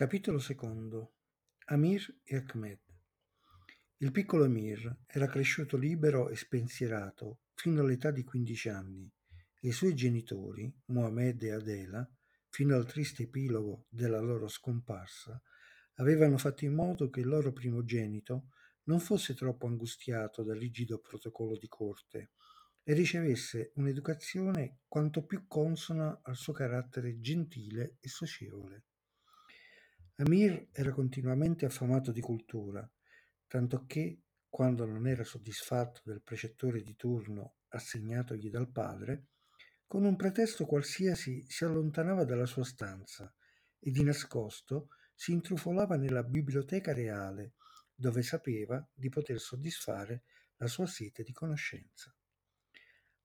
Capitolo secondo. Amir e Ahmed. Il piccolo Amir era cresciuto libero e spensierato fino all'età di 15 anni e i suoi genitori, Mohamed e Adela, fino al triste epilogo della loro scomparsa, avevano fatto in modo che il loro primogenito non fosse troppo angustiato dal rigido protocollo di corte e ricevesse un'educazione quanto più consona al suo carattere gentile e socievole. Amir era continuamente affamato di cultura, tanto che, quando non era soddisfatto del precettore di turno assegnatogli dal padre, con un pretesto qualsiasi si allontanava dalla sua stanza e di nascosto si intrufolava nella biblioteca reale, dove sapeva di poter soddisfare la sua sete di conoscenza.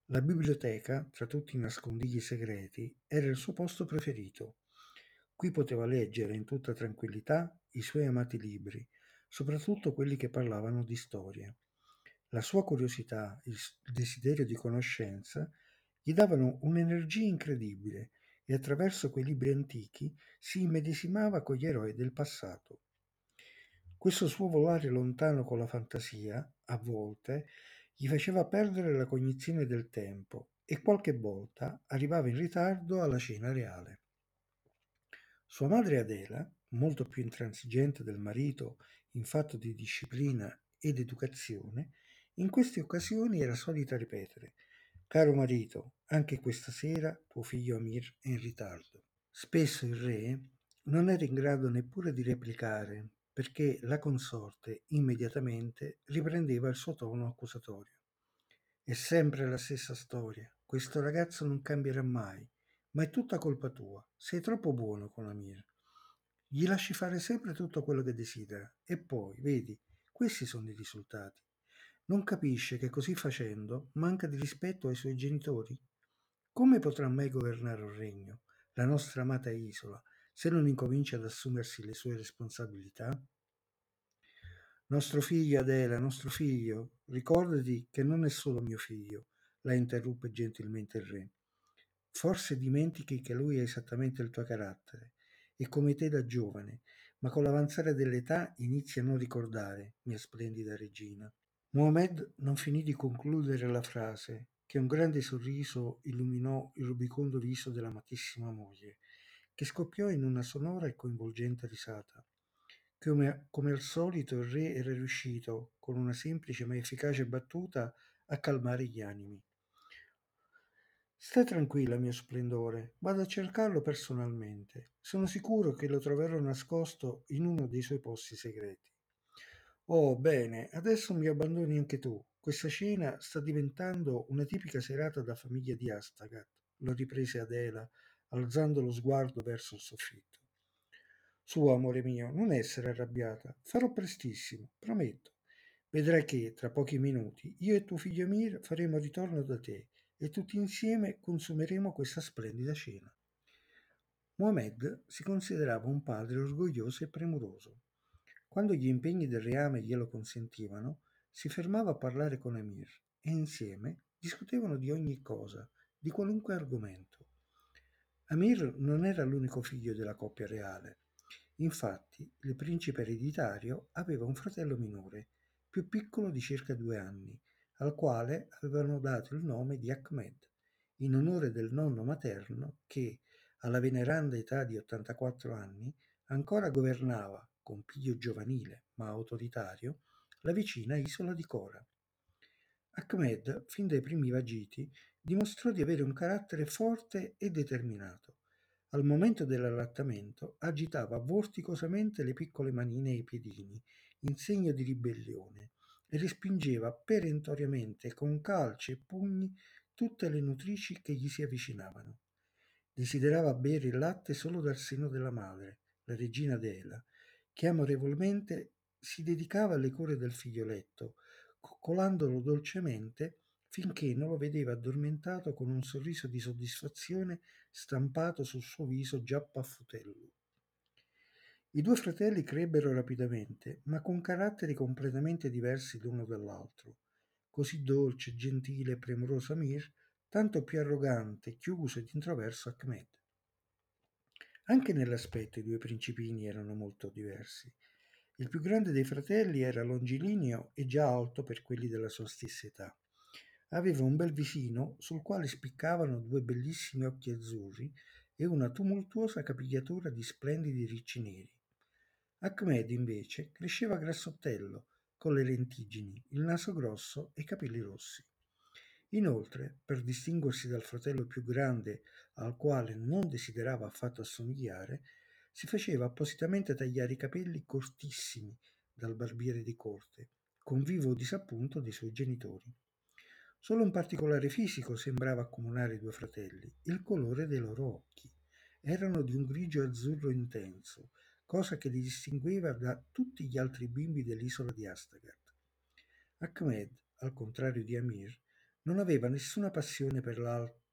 La biblioteca, tra tutti i nascondigli segreti, era il suo posto preferito Qui poteva leggere in tutta tranquillità i suoi amati libri, soprattutto quelli che parlavano di storia. La sua curiosità, il desiderio di conoscenza gli davano un'energia incredibile e attraverso quei libri antichi si immedesimava con gli eroi del passato. Questo suo volare lontano con la fantasia, a volte, gli faceva perdere la cognizione del tempo e qualche volta arrivava in ritardo alla cena reale. Sua madre Adela, molto più intransigente del marito in fatto di disciplina ed educazione, in queste occasioni era solita ripetere Caro marito, anche questa sera tuo figlio Amir è in ritardo. Spesso il re non era in grado neppure di replicare perché la consorte immediatamente riprendeva il suo tono accusatorio. È sempre la stessa storia. Questo ragazzo non cambierà mai. Ma è tutta colpa tua. Sei troppo buono con Amir. Gli lasci fare sempre tutto quello che desidera. E poi, vedi, questi sono i risultati. Non capisce che così facendo manca di rispetto ai suoi genitori? Come potrà mai governare un regno, la nostra amata isola, se non incomincia ad assumersi le sue responsabilità? Nostro figlio, Adela, nostro figlio, ricordati che non è solo mio figlio, la interruppe gentilmente il re. Forse dimentichi che lui è esattamente il tuo carattere e come te da giovane, ma con l'avanzare dell'età inizi a non ricordare, mia splendida regina. Mohamed non finì di concludere la frase, che un grande sorriso illuminò il rubicondo viso dell'amatissima moglie, che scoppiò in una sonora e coinvolgente risata. Come, come al solito il re era riuscito, con una semplice ma efficace battuta, a calmare gli animi. Stai tranquilla, mio splendore, vado a cercarlo personalmente. Sono sicuro che lo troverò nascosto in uno dei suoi posti segreti. Oh, bene, adesso mi abbandoni anche tu. Questa cena sta diventando una tipica serata da famiglia di Astagat, lo riprese Adela, alzando lo sguardo verso il soffitto. Su, amore mio, non essere arrabbiata. Farò prestissimo, prometto. Vedrai che, tra pochi minuti, io e tuo figlio Mir faremo ritorno da te e tutti insieme consumeremo questa splendida cena. Mohamed si considerava un padre orgoglioso e premuroso. Quando gli impegni del reame glielo consentivano, si fermava a parlare con Amir e insieme discutevano di ogni cosa, di qualunque argomento. Amir non era l'unico figlio della coppia reale. Infatti, il principe ereditario aveva un fratello minore, più piccolo di circa due anni, al quale avevano dato il nome di Ahmed, in onore del nonno materno che, alla veneranda età di 84 anni, ancora governava, con piglio giovanile ma autoritario, la vicina isola di Cora. Ahmed, fin dai primi vagiti, dimostrò di avere un carattere forte e determinato. Al momento dell'allattamento agitava vorticosamente le piccole manine e i piedini, in segno di ribellione, respingeva perentoriamente con calci e pugni tutte le nutrici che gli si avvicinavano. Desiderava bere il latte solo dal seno della madre, la regina Dela, che amorevolmente si dedicava alle cure del figlioletto, coccolandolo dolcemente finché non lo vedeva addormentato con un sorriso di soddisfazione stampato sul suo viso già paffutello. I due fratelli crebbero rapidamente, ma con caratteri completamente diversi l'uno dall'altro. Così dolce, gentile e premuroso Amir, tanto più arrogante, chiuso ed introverso Ahmed. Anche nell'aspetto i due principini erano molto diversi. Il più grande dei fratelli era longilineo e già alto per quelli della sua stessa età. Aveva un bel visino sul quale spiccavano due bellissimi occhi azzurri e una tumultuosa capigliatura di splendidi ricci neri. Ahmed invece cresceva grassottello, con le lentiggini, il naso grosso e i capelli rossi. Inoltre, per distinguersi dal fratello più grande al quale non desiderava affatto assomigliare, si faceva appositamente tagliare i capelli cortissimi dal barbiere di corte, con vivo disappunto dei suoi genitori. Solo un particolare fisico sembrava accomunare i due fratelli, il colore dei loro occhi. Erano di un grigio azzurro intenso, cosa che li distingueva da tutti gli altri bimbi dell'isola di Astagat. Ahmed, al contrario di Amir, non aveva nessuna passione per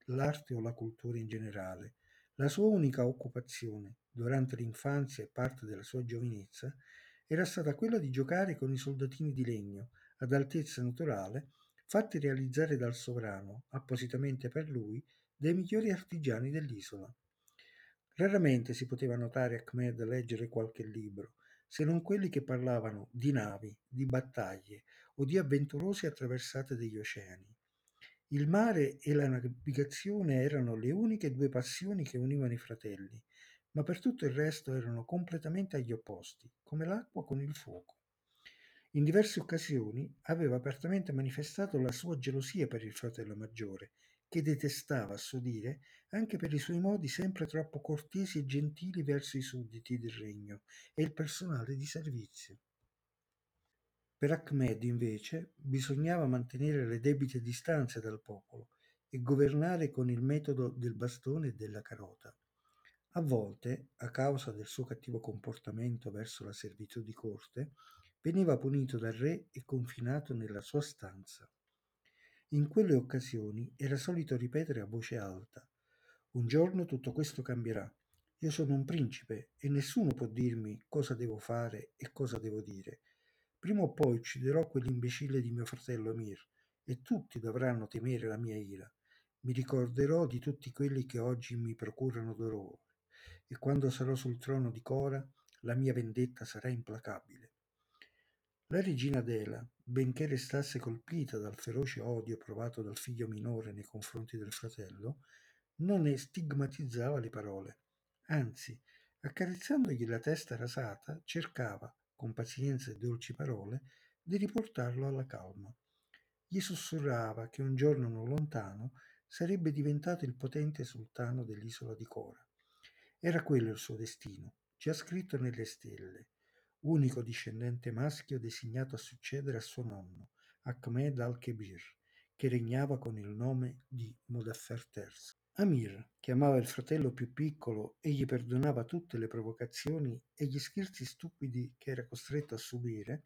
l'arte o la cultura in generale. La sua unica occupazione, durante l'infanzia e parte della sua giovinezza, era stata quella di giocare con i soldatini di legno, ad altezza naturale, fatti realizzare dal sovrano, appositamente per lui, dai migliori artigiani dell'isola. Raramente si poteva notare Ahmed leggere qualche libro, se non quelli che parlavano di navi, di battaglie o di avventurose attraversate degli oceani. Il mare e la navigazione erano le uniche due passioni che univano i fratelli, ma per tutto il resto erano completamente agli opposti, come l'acqua con il fuoco. In diverse occasioni aveva apertamente manifestato la sua gelosia per il fratello maggiore, che detestava, a suo dire, anche per i suoi modi sempre troppo cortesi e gentili verso i sudditi del regno e il personale di servizio. Per Ahmed, invece, bisognava mantenere le debite distanze dal popolo e governare con il metodo del bastone e della carota. A volte, a causa del suo cattivo comportamento verso la servitù di corte, veniva punito dal re e confinato nella sua stanza. In quelle occasioni era solito ripetere a voce alta Un giorno tutto questo cambierà. Io sono un principe e nessuno può dirmi cosa devo fare e cosa devo dire. Prima o poi ucciderò quell'imbecille di mio fratello Amir e tutti dovranno temere la mia ira. Mi ricorderò di tutti quelli che oggi mi procurano dolore e quando sarò sul trono di Cora la mia vendetta sarà implacabile. La regina Adela, benché restasse colpita dal feroce odio provato dal figlio minore nei confronti del fratello, non ne stigmatizzava le parole. Anzi, accarezzandogli la testa rasata, cercava, con pazienza e dolci parole, di riportarlo alla calma. Gli sussurrava che un giorno non lontano sarebbe diventato il potente sultano dell'isola di Cora. Era quello il suo destino, già scritto nelle stelle, unico discendente maschio designato a succedere a suo nonno, Ahmed al-Kebir, che regnava con il nome di Modaffer III. Amir, che amava il fratello più piccolo e gli perdonava tutte le provocazioni e gli scherzi stupidi che era costretto a subire,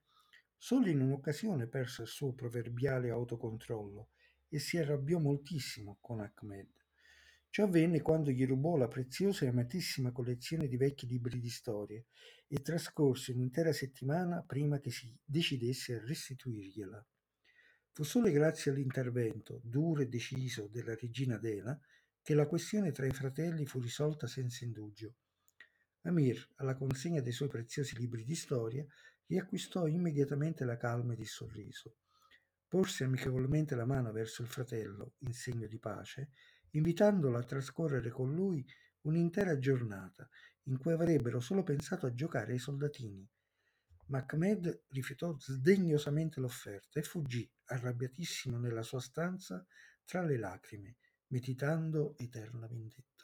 solo in un'occasione perse il suo proverbiale autocontrollo e si arrabbiò moltissimo con Ahmed. Ciò avvenne quando gli rubò la preziosa e amatissima collezione di vecchi libri di storie e trascorse un'intera settimana prima che si decidesse a restituirgliela. Fu solo grazie all'intervento, duro e deciso, della regina Adela che la questione tra i fratelli fu risolta senza indugio. Amir, alla consegna dei suoi preziosi libri di storia, riacquistò immediatamente la calma ed il sorriso. Porse amichevolmente la mano verso il fratello, in segno di pace, invitandolo a trascorrere con lui un'intera giornata in cui avrebbero solo pensato a giocare ai soldatini. Ma Ahmed rifiutò sdegnosamente l'offerta e fuggì, arrabbiatissimo nella sua stanza, tra le lacrime, meditando eterna vendetta.